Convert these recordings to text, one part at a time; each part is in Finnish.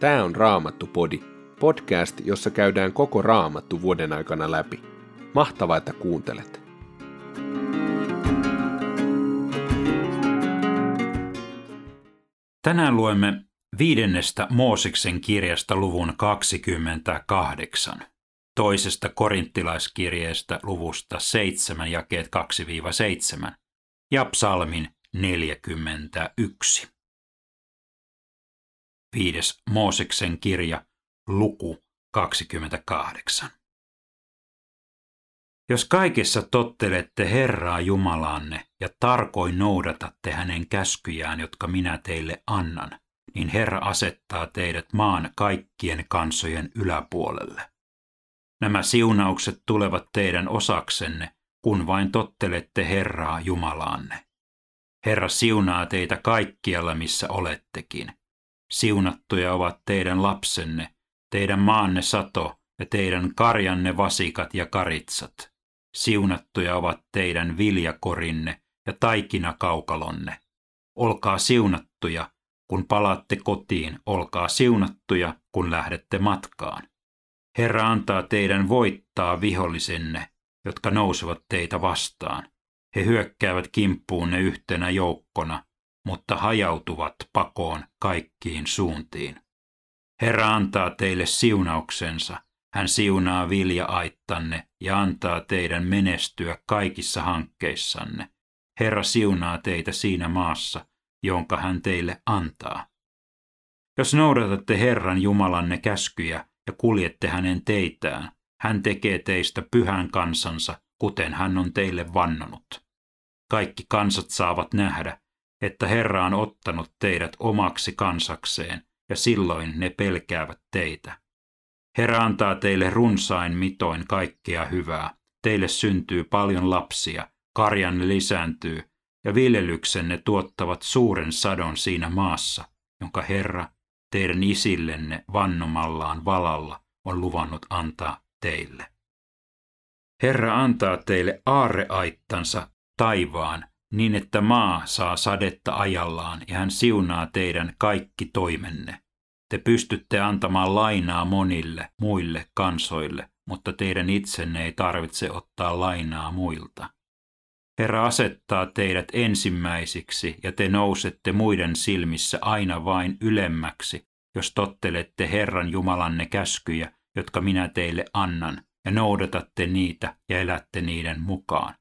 Tämä on Raamattu-podi, podcast, jossa käydään koko Raamattu vuoden aikana läpi. Mahtavaa, että kuuntelet! Tänään luemme viidennestä Mooseksen kirjasta luvun 28, toisesta korinttilaiskirjeestä luvusta 7 jakeet 2-7 ja psalmin 41. Viides Mooseksen kirja, luku 28. Jos kaikessa tottelette Herraa Jumalanne ja tarkoin noudatatte hänen käskyjään, jotka minä teille annan, niin Herra asettaa teidät maan kaikkien kansojen yläpuolelle. Nämä siunaukset tulevat teidän osaksenne, kun vain tottelette Herraa Jumalaanne. Herra siunaa teitä kaikkialla, missä olettekin. Siunattuja ovat teidän lapsenne, teidän maanne sato ja teidän karjanne vasikat ja karitsat. Siunattuja ovat teidän viljakorinne ja taikinakaukalonne. Olkaa siunattuja, kun palaatte kotiin, olkaa siunattuja, kun lähdette matkaan. Herra antaa teidän voittaa vihollisenne, jotka nousevat teitä vastaan. He hyökkäävät kimppuunne yhtenä joukkona, mutta hajautuvat pakoon kaikkiin suuntiin. Herra antaa teille siunauksensa. Hän siunaa vilja-aittanne ja antaa teidän menestyä kaikissa hankkeissanne. Herra siunaa teitä siinä maassa, jonka hän teille antaa. Jos noudatatte Herran Jumalanne käskyjä ja kuljette hänen teitään, hän tekee teistä pyhän kansansa, kuten hän on teille vannonut. Kaikki kansat saavat nähdä, että Herra on ottanut teidät omaksi kansakseen, ja silloin ne pelkäävät teitä. Herra antaa teille runsain mitoin kaikkea hyvää. Teille syntyy paljon lapsia, karjanne lisääntyy, ja viljelyksenne tuottavat suuren sadon siinä maassa, jonka Herra teidän isillenne vannomallaan valalla on luvannut antaa teille. Herra antaa teille aarreaittansa taivaan niin että maa saa sadetta ajallaan ja hän siunaa teidän kaikki toimenne. Te pystytte antamaan lainaa monille muille kansoille, mutta teidän itsenne ei tarvitse ottaa lainaa muilta. Herra asettaa teidät ensimmäisiksi ja te nousette muiden silmissä aina vain ylemmäksi, jos tottelette Herran Jumalanne käskyjä, jotka minä teille annan, ja noudatatte niitä ja elätte niiden mukaan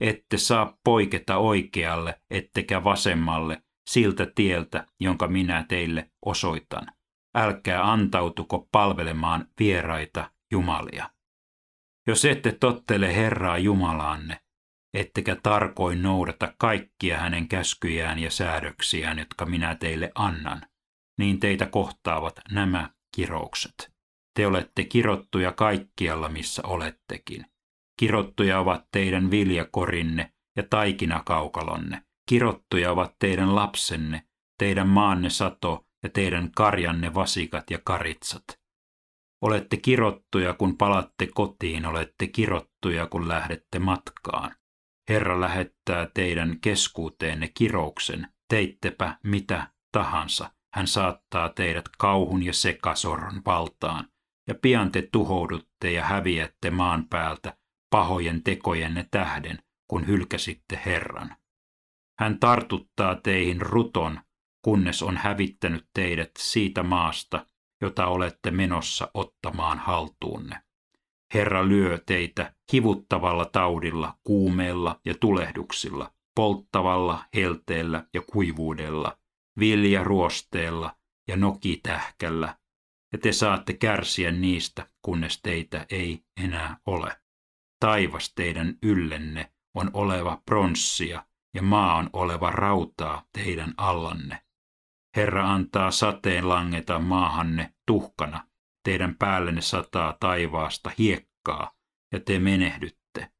ette saa poiketa oikealle ettekä vasemmalle siltä tieltä, jonka minä teille osoitan. Älkää antautuko palvelemaan vieraita jumalia. Jos ette tottele Herraa Jumalaanne, ettekä tarkoin noudata kaikkia hänen käskyjään ja säädöksiään, jotka minä teille annan, niin teitä kohtaavat nämä kiroukset. Te olette kirottuja kaikkialla, missä olettekin. Kirottuja ovat teidän viljakorinne ja taikinakaukalonne. Kirottuja ovat teidän lapsenne, teidän maanne sato ja teidän karjanne vasikat ja karitsat. Olette kirottuja, kun palatte kotiin, olette kirottuja, kun lähdette matkaan. Herra lähettää teidän keskuuteenne kirouksen, teittepä mitä tahansa. Hän saattaa teidät kauhun ja sekasorron valtaan, ja pian te tuhoudutte ja häviätte maan päältä, pahojen tekojenne tähden, kun hylkäsitte Herran. Hän tartuttaa teihin ruton, kunnes on hävittänyt teidät siitä maasta, jota olette menossa ottamaan haltuunne. Herra lyö teitä kivuttavalla taudilla, kuumeella ja tulehduksilla, polttavalla helteellä ja kuivuudella, viljaruosteella ja nokitähkällä, ja te saatte kärsiä niistä, kunnes teitä ei enää ole taivas teidän yllenne on oleva pronssia ja maa on oleva rautaa teidän allanne. Herra antaa sateen langeta maahanne tuhkana, teidän päällenne sataa taivaasta hiekkaa ja te menehdytte.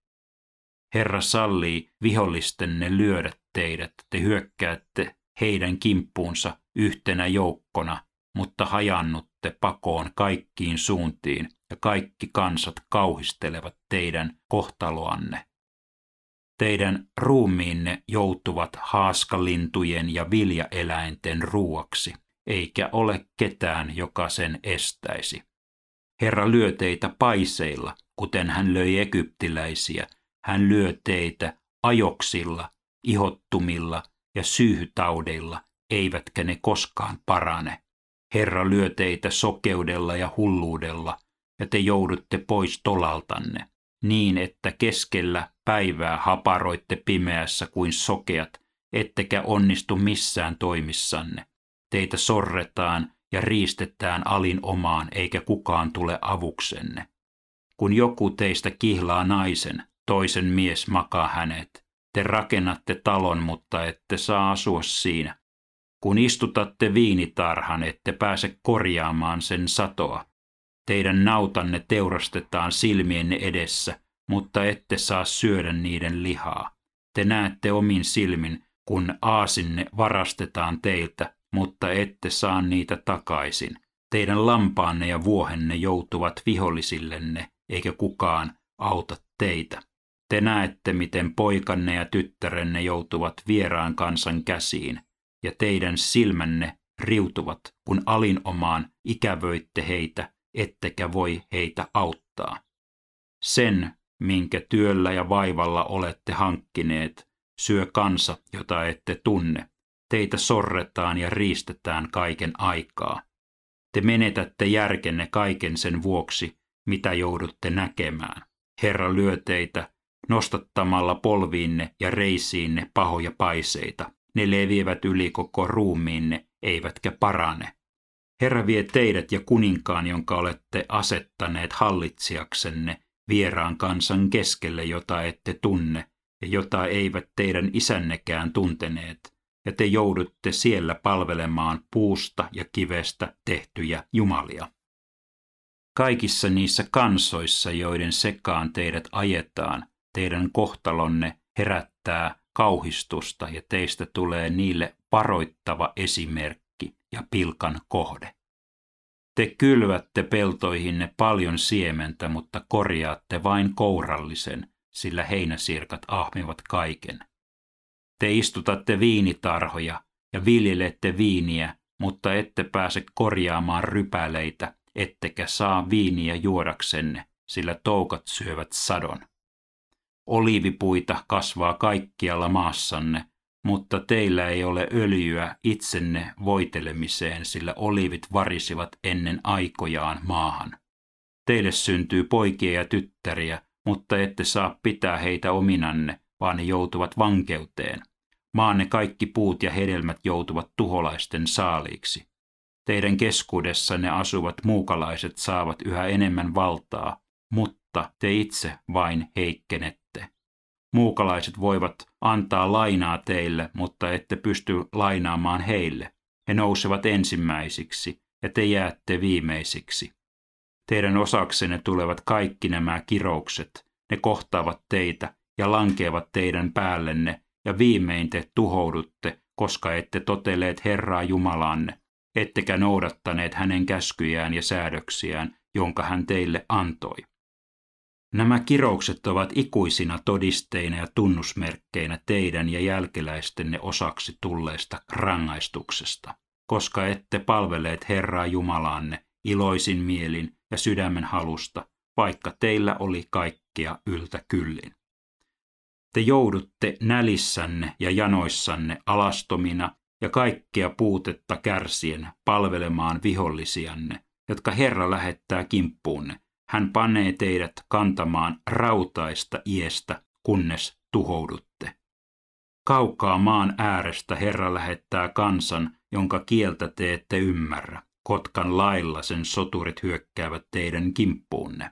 Herra sallii vihollistenne lyödä teidät, te hyökkäätte heidän kimppuunsa yhtenä joukkona, mutta hajannutte pakoon kaikkiin suuntiin ja kaikki kansat kauhistelevat teidän kohtaloanne. Teidän ruumiinne joutuvat haaskalintujen ja viljaeläinten ruuaksi. eikä ole ketään, joka sen estäisi. Herra lyö teitä paiseilla, kuten hän löi egyptiläisiä. Hän lyö teitä ajoksilla, ihottumilla ja syyhtaudeilla, eivätkä ne koskaan parane. Herra lyö teitä sokeudella ja hulluudella, ja te joudutte pois tolaltanne, niin että keskellä päivää haparoitte pimeässä kuin sokeat, ettekä onnistu missään toimissanne. Teitä sorretaan ja riistetään alin omaan, eikä kukaan tule avuksenne. Kun joku teistä kihlaa naisen, toisen mies makaa hänet. Te rakennatte talon, mutta ette saa asua siinä. Kun istutatte viinitarhan, ette pääse korjaamaan sen satoa. Teidän nautanne teurastetaan silmienne edessä, mutta ette saa syödä niiden lihaa. Te näette omin silmin, kun aasinne varastetaan teiltä, mutta ette saa niitä takaisin. Teidän lampaanne ja vuohenne joutuvat vihollisillenne, eikä kukaan auta teitä. Te näette, miten poikanne ja tyttärenne joutuvat vieraan kansan käsiin, ja teidän silmänne riutuvat, kun alinomaan ikävöitte heitä, ettekä voi heitä auttaa. Sen, minkä työllä ja vaivalla olette hankkineet, syö kansa, jota ette tunne. Teitä sorretaan ja riistetään kaiken aikaa. Te menetätte järkenne kaiken sen vuoksi, mitä joudutte näkemään. Herra lyö teitä nostattamalla polviinne ja reisiinne pahoja paiseita. Ne leviävät yli koko ruumiinne, eivätkä parane. Herra vie teidät ja kuninkaan, jonka olette asettaneet hallitsijaksenne vieraan kansan keskelle, jota ette tunne ja jota eivät teidän isännekään tunteneet, ja te joudutte siellä palvelemaan puusta ja kivestä tehtyjä jumalia. Kaikissa niissä kansoissa, joiden sekaan teidät ajetaan, teidän kohtalonne herättää kauhistusta ja teistä tulee niille paroittava esimerkki ja pilkan kohde. Te kylvätte peltoihinne paljon siementä, mutta korjaatte vain kourallisen, sillä heinäsirkat ahmivat kaiken. Te istutatte viinitarhoja ja viljelette viiniä, mutta ette pääse korjaamaan rypäleitä, ettekä saa viiniä juodaksenne, sillä toukat syövät sadon. Oliivipuita kasvaa kaikkialla maassanne, mutta teillä ei ole öljyä itsenne voitelemiseen, sillä olivit varisivat ennen aikojaan maahan. Teille syntyy poikia ja tyttäriä, mutta ette saa pitää heitä ominanne, vaan ne joutuvat vankeuteen. Maanne kaikki puut ja hedelmät joutuvat tuholaisten saaliiksi. Teidän keskuudessanne asuvat muukalaiset saavat yhä enemmän valtaa, mutta te itse vain heikkenette. Muukalaiset voivat antaa lainaa teille, mutta ette pysty lainaamaan heille. He nousevat ensimmäisiksi, ja te jäätte viimeisiksi. Teidän osaksenne tulevat kaikki nämä kiroukset. Ne kohtaavat teitä ja lankeavat teidän päällenne, ja viimein te tuhoudutte, koska ette toteleet Herraa Jumalanne, ettekä noudattaneet hänen käskyjään ja säädöksiään, jonka hän teille antoi. Nämä kiroukset ovat ikuisina todisteina ja tunnusmerkkeinä teidän ja jälkeläistenne osaksi tulleesta rangaistuksesta, koska ette palveleet Herraa Jumalaanne iloisin mielin ja sydämen halusta, vaikka teillä oli kaikkea yltä kyllin. Te joudutte nälissänne ja janoissanne alastomina ja kaikkea puutetta kärsien palvelemaan vihollisianne, jotka Herra lähettää kimppuunne, hän panee teidät kantamaan rautaista iestä, kunnes tuhoudutte. Kaukaa maan äärestä Herra lähettää kansan, jonka kieltä te ette ymmärrä. Kotkan lailla sen soturit hyökkäävät teidän kimppuunne.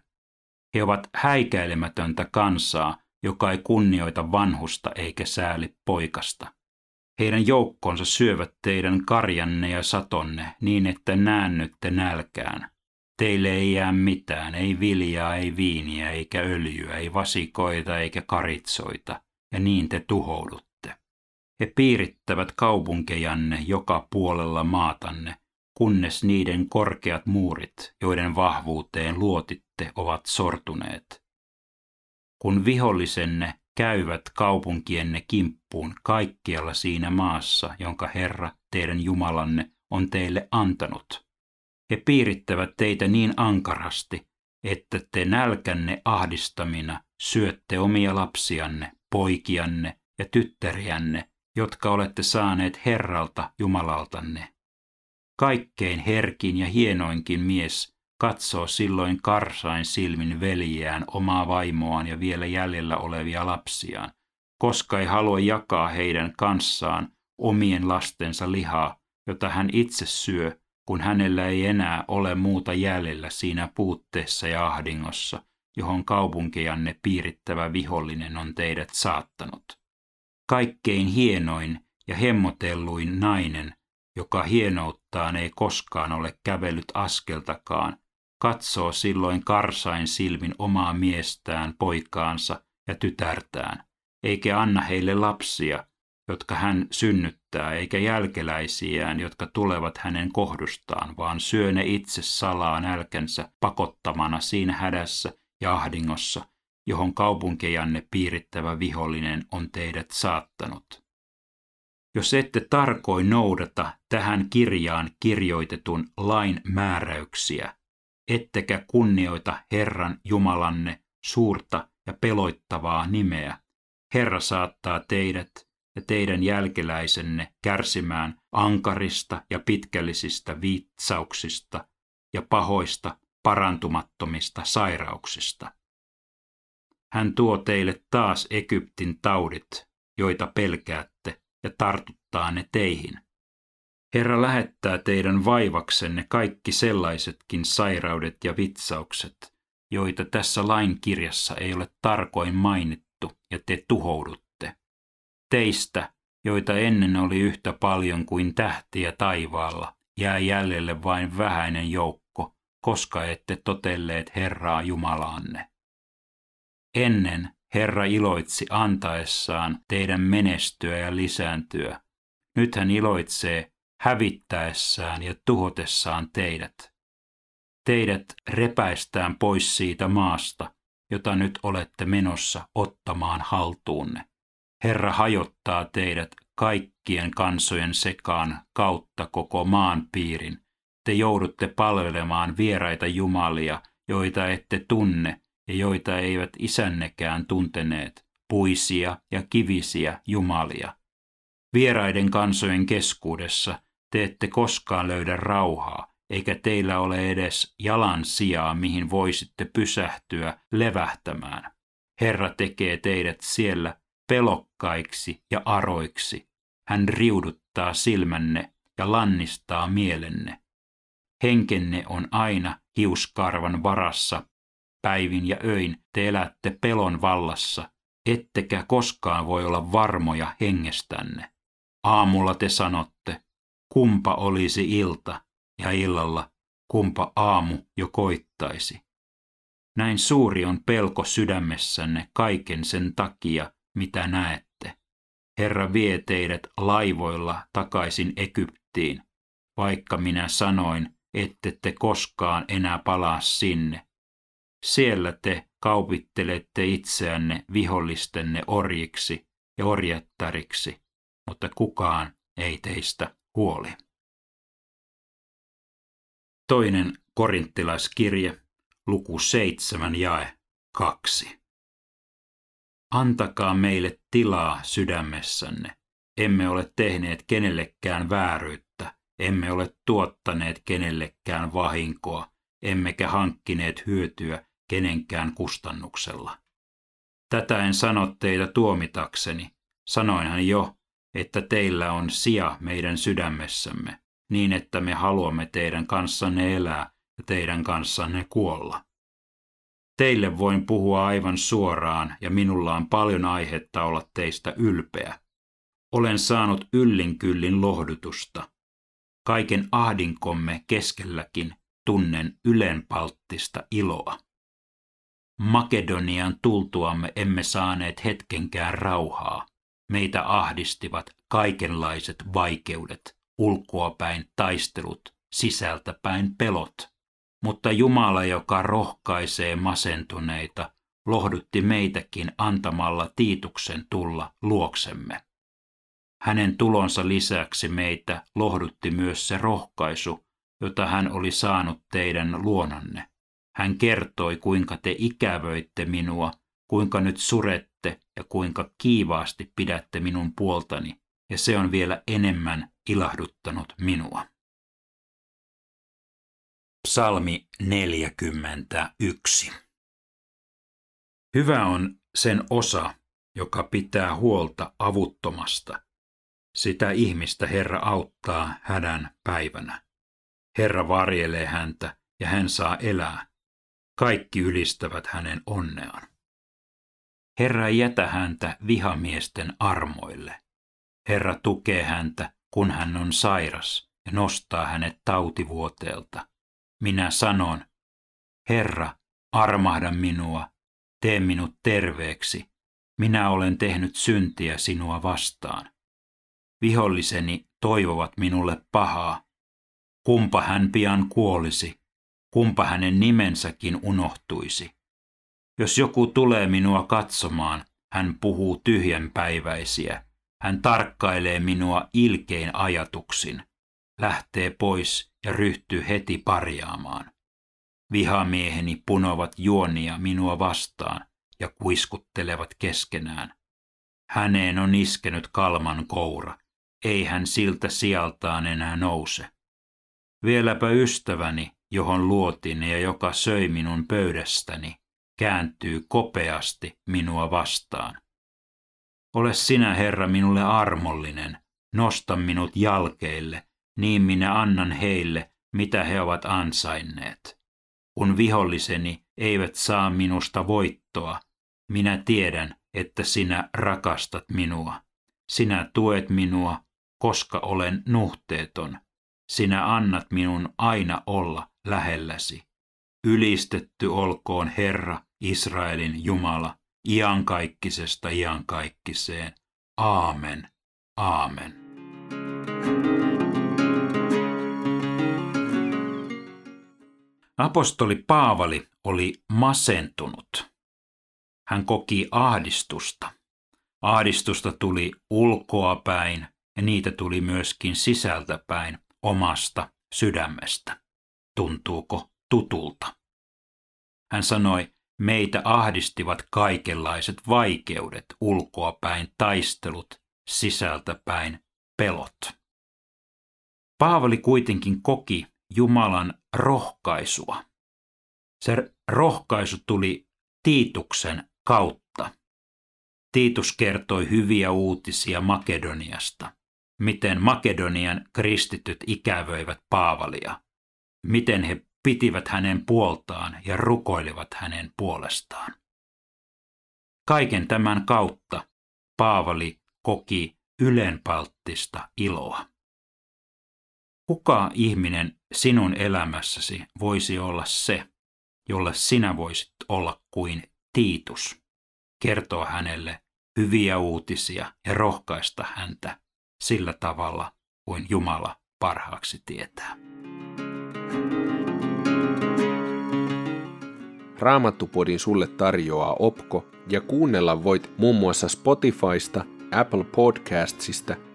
He ovat häikäilemätöntä kansaa, joka ei kunnioita vanhusta eikä sääli poikasta. Heidän joukkonsa syövät teidän karjanne ja satonne niin, että näännytte nälkään. Teille ei jää mitään, ei viljaa, ei viiniä, eikä öljyä, ei vasikoita, eikä karitsoita, ja niin te tuhoudutte. He piirittävät kaupunkejanne joka puolella maatanne, kunnes niiden korkeat muurit, joiden vahvuuteen luotitte, ovat sortuneet. Kun vihollisenne käyvät kaupunkienne kimppuun kaikkialla siinä maassa, jonka Herra, teidän Jumalanne, on teille antanut. He piirittävät teitä niin ankarasti, että te nälkänne ahdistamina syötte omia lapsianne, poikianne ja tyttäriänne, jotka olette saaneet Herralta Jumalaltanne. Kaikkein herkin ja hienoinkin mies katsoo silloin karsain silmin veljeään, omaa vaimoaan ja vielä jäljellä olevia lapsiaan, koska ei halua jakaa heidän kanssaan omien lastensa lihaa, jota hän itse syö, kun hänellä ei enää ole muuta jäljellä siinä puutteessa ja ahdingossa, johon kaupunkijanne piirittävä vihollinen on teidät saattanut. Kaikkein hienoin ja hemmotelluin nainen, joka hienouttaan ei koskaan ole kävellyt askeltakaan, katsoo silloin karsain silmin omaa miestään, poikaansa ja tytärtään, eikä anna heille lapsia, jotka hän synnyttää, eikä jälkeläisiään, jotka tulevat hänen kohdustaan, vaan syö ne itse salaa nälkänsä pakottamana siinä hädässä ja ahdingossa, johon kaupunkejanne piirittävä vihollinen on teidät saattanut. Jos ette tarkoin noudata tähän kirjaan kirjoitetun lain määräyksiä, ettekä kunnioita Herran Jumalanne suurta ja peloittavaa nimeä, Herra saattaa teidät ja teidän jälkeläisenne kärsimään ankarista ja pitkällisistä viitsauksista ja pahoista parantumattomista sairauksista. Hän tuo teille taas Egyptin taudit, joita pelkäätte, ja tartuttaa ne teihin. Herra lähettää teidän vaivaksenne kaikki sellaisetkin sairaudet ja vitsaukset, joita tässä lain kirjassa ei ole tarkoin mainittu, ja te tuhoudutte. Teistä, joita ennen oli yhtä paljon kuin tähtiä taivaalla, jää jäljelle vain vähäinen joukko, koska ette totelleet Herraa Jumalaanne. Ennen Herra iloitsi antaessaan teidän menestyä ja lisääntyä. Nyt hän iloitsee hävittäessään ja tuhotessaan teidät. Teidät repäistään pois siitä maasta, jota nyt olette menossa ottamaan haltuunne. Herra hajottaa teidät kaikkien kansojen sekaan kautta koko maan piirin. Te joudutte palvelemaan vieraita jumalia, joita ette tunne ja joita eivät isännekään tunteneet, puisia ja kivisiä jumalia. Vieraiden kansojen keskuudessa te ette koskaan löydä rauhaa, eikä teillä ole edes jalan sijaa, mihin voisitte pysähtyä levähtämään. Herra tekee teidät siellä pelokkaiksi ja aroiksi. Hän riuduttaa silmänne ja lannistaa mielenne. Henkenne on aina hiuskarvan varassa. Päivin ja öin te elätte pelon vallassa, ettekä koskaan voi olla varmoja hengestänne. Aamulla te sanotte, kumpa olisi ilta, ja illalla kumpa aamu jo koittaisi. Näin suuri on pelko sydämessänne kaiken sen takia, mitä näette. Herra vie teidät laivoilla takaisin Egyptiin, vaikka minä sanoin, ette te koskaan enää palaa sinne. Siellä te kaupittelette itseänne vihollistenne orjiksi ja orjattariksi, mutta kukaan ei teistä huoli. Toinen korinttilaiskirje, luku 7 jae 2. Antakaa meille tilaa sydämessänne. Emme ole tehneet kenellekään vääryyttä, emme ole tuottaneet kenellekään vahinkoa, emmekä hankkineet hyötyä kenenkään kustannuksella. Tätä en sano teitä tuomitakseni. Sanoinhan jo, että teillä on sija meidän sydämessämme, niin että me haluamme teidän kanssanne elää ja teidän kanssanne kuolla. Teille voin puhua aivan suoraan ja minulla on paljon aihetta olla teistä ylpeä. Olen saanut yllin kyllin lohdutusta. Kaiken ahdinkomme keskelläkin tunnen ylenpalttista iloa. Makedonian tultuamme emme saaneet hetkenkään rauhaa. Meitä ahdistivat kaikenlaiset vaikeudet, ulkoapäin taistelut, sisältäpäin pelot. Mutta Jumala, joka rohkaisee masentuneita, lohdutti meitäkin antamalla Tiituksen tulla luoksemme. Hänen tulonsa lisäksi meitä lohdutti myös se rohkaisu, jota hän oli saanut teidän luonanne. Hän kertoi, kuinka te ikävöitte minua, kuinka nyt surette ja kuinka kiivaasti pidätte minun puoltani, ja se on vielä enemmän ilahduttanut minua. Psalmi 41 Hyvä on sen osa, joka pitää huolta avuttomasta. Sitä ihmistä Herra auttaa hädän päivänä. Herra varjelee häntä ja hän saa elää. Kaikki ylistävät hänen onneaan. Herra ei jätä häntä vihamiesten armoille. Herra tukee häntä, kun hän on sairas ja nostaa hänet tautivuoteelta. Minä sanon, Herra, armahda minua, tee minut terveeksi. Minä olen tehnyt syntiä sinua vastaan. Viholliseni toivovat minulle pahaa. Kumpa hän pian kuolisi, kumpa hänen nimensäkin unohtuisi. Jos joku tulee minua katsomaan, hän puhuu tyhjänpäiväisiä. Hän tarkkailee minua ilkein ajatuksin, lähtee pois ja ryhtyy heti parjaamaan. Vihamieheni punovat juonia minua vastaan ja kuiskuttelevat keskenään. Häneen on iskenyt kalman koura, ei hän siltä sijaltaan enää nouse. Vieläpä ystäväni, johon luotin ja joka söi minun pöydästäni, kääntyy kopeasti minua vastaan. Ole sinä, Herra, minulle armollinen, nosta minut jalkeille, niin minä annan heille, mitä he ovat ansainneet. Kun viholliseni eivät saa minusta voittoa, minä tiedän, että sinä rakastat minua. Sinä tuet minua, koska olen nuhteeton. Sinä annat minun aina olla lähelläsi. Ylistetty olkoon Herra, Israelin Jumala, iankaikkisesta iankaikkiseen. Aamen. Aamen. Apostoli Paavali oli masentunut. Hän koki ahdistusta. Ahdistusta tuli ulkoa päin ja niitä tuli myöskin sisältä päin omasta sydämestä. Tuntuuko tutulta? Hän sanoi, meitä ahdistivat kaikenlaiset vaikeudet, ulkoapäin taistelut, sisältäpäin pelot. Paavali kuitenkin koki Jumalan rohkaisua. Se rohkaisu tuli Tiituksen kautta. Tiitus kertoi hyviä uutisia Makedoniasta, miten Makedonian kristityt ikävöivät Paavalia, miten he pitivät hänen puoltaan ja rukoilivat hänen puolestaan. Kaiken tämän kautta Paavali koki ylenpalttista iloa. Kuka ihminen sinun elämässäsi voisi olla se, jolle sinä voisit olla kuin Tiitus, kertoa hänelle hyviä uutisia ja rohkaista häntä sillä tavalla kuin Jumala parhaaksi tietää. Raamattupodin sulle tarjoaa Opko ja kuunnella voit muun muassa Spotifysta, Apple Podcastsista